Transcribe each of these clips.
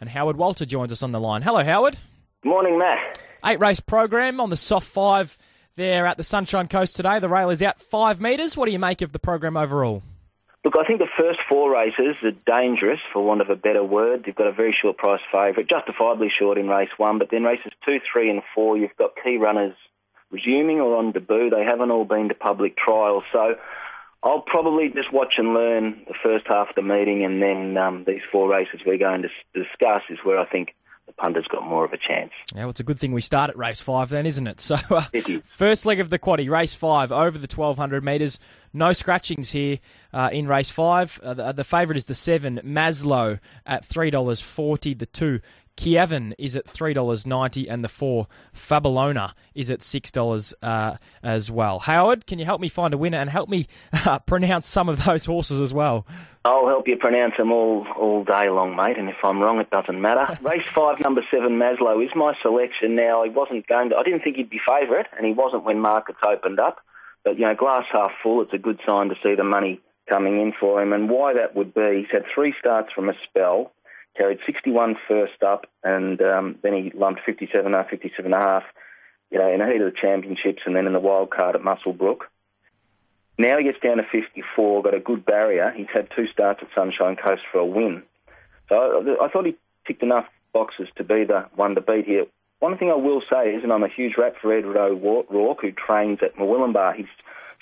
And Howard Walter joins us on the line. Hello, Howard. Morning, Matt. Eight race program on the soft five there at the Sunshine Coast today. The rail is out five metres. What do you make of the program overall? Look, I think the first four races are dangerous, for want of a better word. You've got a very short price favourite, justifiably short in race one, but then races two, three, and four, you've got key runners resuming or on debut. They haven't all been to public trials, so I'll probably just watch and learn the first half of the meeting, and then um, these four races we're going to discuss is where I think the punter's got more of a chance. Yeah, well, it's a good thing we start at race five then, isn't it? So, uh, first leg of the quaddy, race five, over the 1200 metres. No scratchings here uh, in race five. Uh, the, the favourite is the seven, Maslow, at $3.40. The two, Kievan is at $3.90 and the four, Fabalona, is at $6 uh, as well. Howard, can you help me find a winner and help me uh, pronounce some of those horses as well? I'll help you pronounce them all, all day long, mate, and if I'm wrong, it doesn't matter. Race 5, number 7, Maslow, is my selection now. He wasn't going to, I didn't think he'd be favourite, and he wasn't when markets opened up. But, you know, glass half full, it's a good sign to see the money coming in for him. And why that would be, he's had three starts from a spell carried 61 first up, and um, then he lumped 57 and 57 and a half, you know, in the heat of the championships, and then in the wild card at Muswellbrook. Now he gets down to 54, got a good barrier. He's had two starts at Sunshine Coast for a win. So I, I thought he ticked enough boxes to be the one to beat here. One thing I will say is, and I'm a huge rap for Edward O'Rourke, who trains at Murwillumbah, he's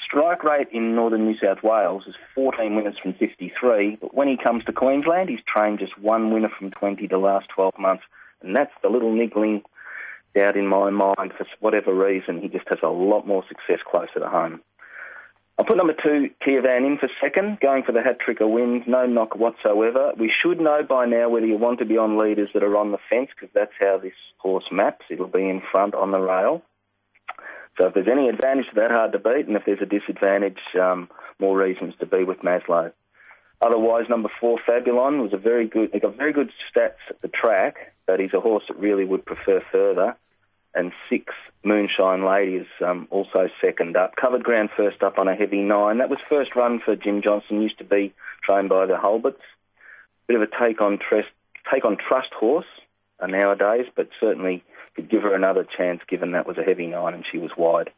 strike rate in northern New South Wales is 14 winners from 53, but when he comes to Queensland, he's trained just one winner from 20 the last 12 months, and that's the little niggling doubt in my mind for whatever reason. He just has a lot more success closer to home. I'll put number two, Kia Van in for second, going for the hat trick of wins, no knock whatsoever. We should know by now whether you want to be on leaders that are on the fence, because that's how this horse maps. It'll be in front on the rail. So if there's any advantage to that, hard to beat, and if there's a disadvantage, um, more reasons to be with Maslow. Otherwise, number four, Fabulon, was a very good. He got very good stats at the track, but he's a horse that really would prefer further. And six, Moonshine Lady is um, also second up. Covered ground first up on a heavy nine. That was first run for Jim Johnson. Used to be trained by the Hulberts. Bit of a take on trust, take on trust horse uh, nowadays, but certainly could give her another chance given that was a heavy nine and she was wide.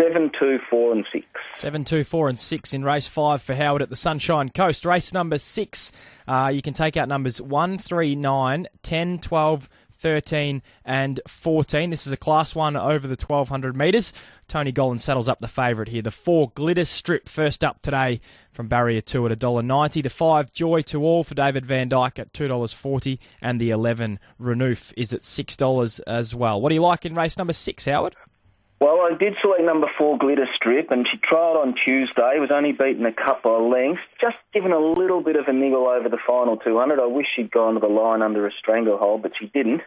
Seven, two, four, and six. Seven, two, four, and six in race five for Howard at the Sunshine Coast. Race number six, uh, you can take out numbers one, three, nine, 10, 12, 13 and 14. This is a class one over the 1200 metres. Tony Gollan saddles up the favourite here. The four glitter strip first up today from barrier two at $1.90. The five joy to all for David Vandyke at $2.40. And the 11 Renouf is at $6 as well. What do you like in race number six, Howard? Well, I did select number four, Glitter Strip, and she trialled on Tuesday. Was only beaten a couple of lengths, just given a little bit of a niggle over the final 200. I wish she'd gone to the line under a stranglehold, but she didn't.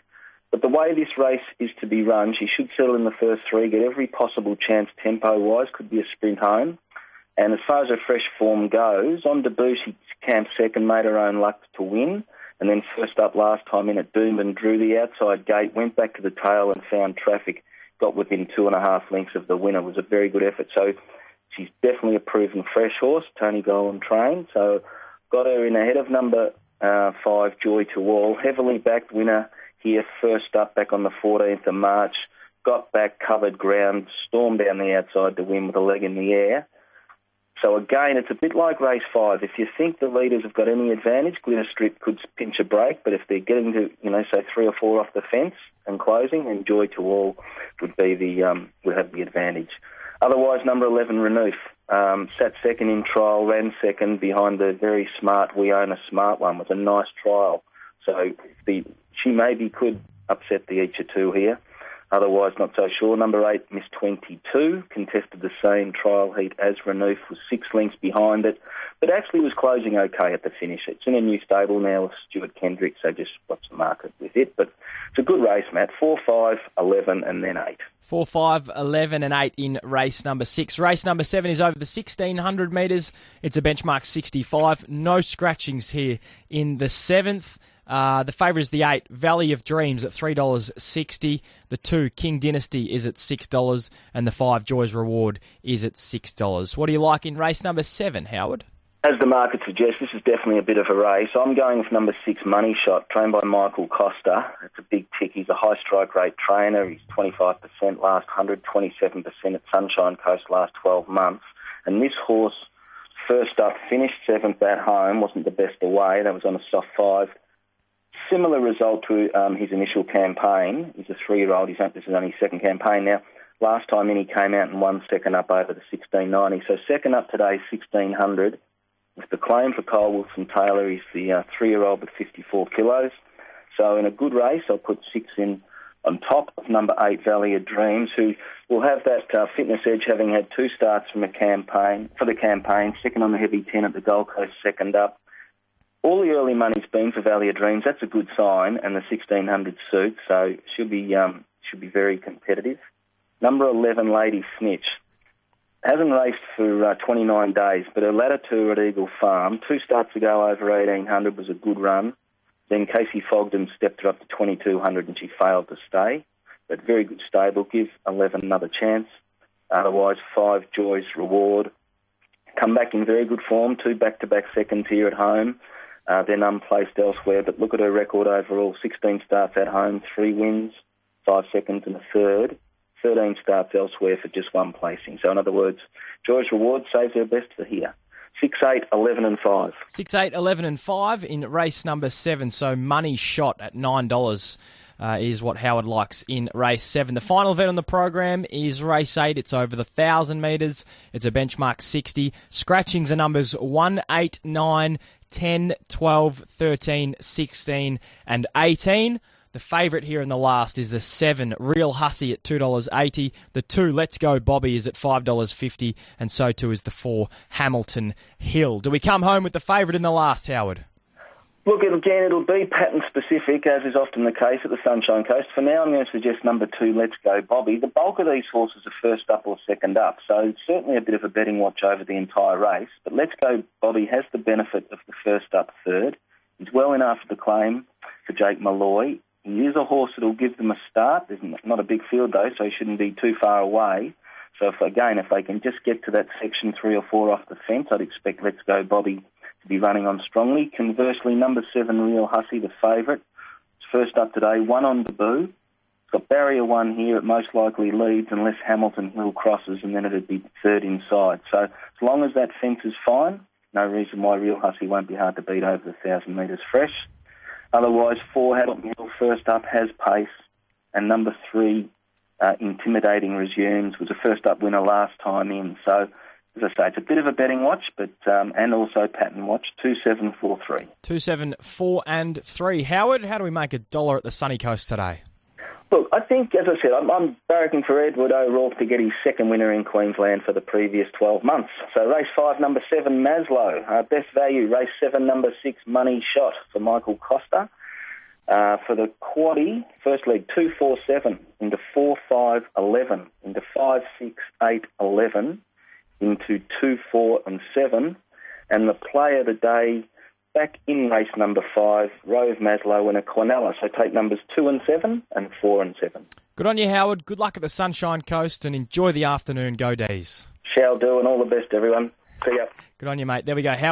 But the way this race is to be run, she should settle in the first three, get every possible chance tempo-wise. Could be a sprint home. And as far as her fresh form goes, on debut she camped second, made her own luck to win. And then first up last time in at Doomben, drew the outside gate, went back to the tail and found traffic got within two and a half lengths of the winner. It was a very good effort. So she's definitely a proven fresh horse, Tony Gollan trained. So got her in ahead of number uh, five, Joy to All. Heavily backed winner here, first up back on the 14th of March. Got back, covered ground, stormed down the outside to win with a leg in the air. So again, it's a bit like race five. If you think the leaders have got any advantage, Glitter Strip could pinch a break. But if they're getting to, you know, say three or four off the fence and closing, and Joy to All would be the um, would have the advantage. Otherwise, number eleven Renouf um, sat second in trial, ran second behind the very smart We Own a Smart one. It was a nice trial. So the she maybe could upset the each or two here. Otherwise, not so sure. Number eight, Miss 22, contested the same trial heat as Renouf, was six lengths behind it, but actually was closing okay at the finish. It's in a new stable now with Stuart Kendrick, so just watch the market with it. But it's a good race, Matt. 4, 5, 11, and then 8. 4, 5, 11, and 8 in race number 6. Race number 7 is over the 1600 metres. It's a benchmark 65. No scratchings here in the 7th. Uh, the favourite is the eight, Valley of Dreams at three dollars sixty. The two, King Dynasty, is at six dollars, and the five, Joy's Reward, is at six dollars. What do you like in race number seven, Howard? As the market suggests, this is definitely a bit of a race. I'm going with number six, Money Shot, trained by Michael Costa. It's a big tick. He's a high strike rate trainer. He's 25% last 100, 27% at Sunshine Coast last 12 months. And this horse, first up, finished seventh at home, wasn't the best away. That was on a soft five. Similar result to um, his initial campaign. He's a three-year-old. He's, this is only his second campaign now. Last time in, he came out and won second up over the 1690. So second up today, 1600 with the claim for Kyle Wilson Taylor, he's the uh, three-year-old with 54 kilos. So in a good race, I'll put six in on top of number eight, Valley of Dreams, who will have that uh, fitness edge, having had two starts from a campaign for the campaign, second on the heavy ten at the Gold Coast, second up. All the early money's been for Valley of Dreams. That's a good sign, and the 1600 suit, so she'll be um, she'll be very competitive. Number 11, Lady Snitch hasn't raced for uh, 29 days, but her latter two at Eagle Farm, two starts ago over 1800 was a good run. Then Kacy Fogden stepped her up to 2200 and she failed to stay. But very good stable. Give 11 another chance. Otherwise, five Joy's reward. Come back in very good form. Two back-to-back seconds here at home. Uh, then unplaced elsewhere. But look at her record overall: 16 starts at home, three wins, five seconds, and a third. 13 starts elsewhere for just one placing. So, in other words, Joy's Reward saves her best for here. 6, 8, 11 and 5. 6, 8, 11 and 5 in race number 7. So, money shot at $9. Uh, is what Howard likes in race seven. The final event on the program is race eight. It's over the thousand metres. It's a benchmark 60. Scratchings are numbers 1, 8, 9, 10, 12, 13, 16, and 18. The favourite here in the last is the seven Real Hussy at two dollars eighty. The two Let's Go Bobby is at five dollars fifty, and so too is the four Hamilton Hill. Do we come home with the favourite in the last, Howard? Look, again, it'll be pattern specific, as is often the case at the Sunshine Coast. For now, I'm going to suggest number two, Let's Go Bobby. The bulk of these horses are first up or second up, so certainly a bit of a betting watch over the entire race. But Let's Go Bobby has the benefit of the first up third. He's well in after the claim for Jake Malloy. He is a horse that will give them a start. There's not a big field though, so he shouldn't be too far away. So if, again, if they can just get to that section three or four off the fence, I'd expect Let's Go Bobby to be running on strongly. Conversely, number seven, Real Hussy, the favourite, first up today, one on debut. It's got barrier one here. It most likely leads unless Hamilton Hill crosses, and then it'd be third inside. So as long as that fence is fine, no reason why Real Hussy won't be hard to beat over the thousand metres fresh. Otherwise, four Hamilton Hill first up has pace, and number three, uh, intimidating resumes was a first up winner last time in. So, as I say, it's a bit of a betting watch, but um, and also pattern watch. Two seven four three. Two seven four and three. Howard, how do we make a dollar at the sunny coast today? Look, I think, as I said, I'm, I'm barracking for Edward O'Rourke to get his second winner in Queensland for the previous 12 months. So race five, number seven, Maslow. Uh, best value, race seven, number six, Money Shot for Michael Costa. Uh, for the quaddy, first leg, 247 into 4 5 11, into 5 6 8 11, into 2 4 and 7. And the play of the day, back in race number five, Rove Maslow and a Quinella. So take numbers two and seven and four and seven. Good on you, Howard. Good luck at the Sunshine Coast and enjoy the afternoon. Go Days. Shall do, and all the best, everyone. See ya. Good on you, mate. There we go. Howard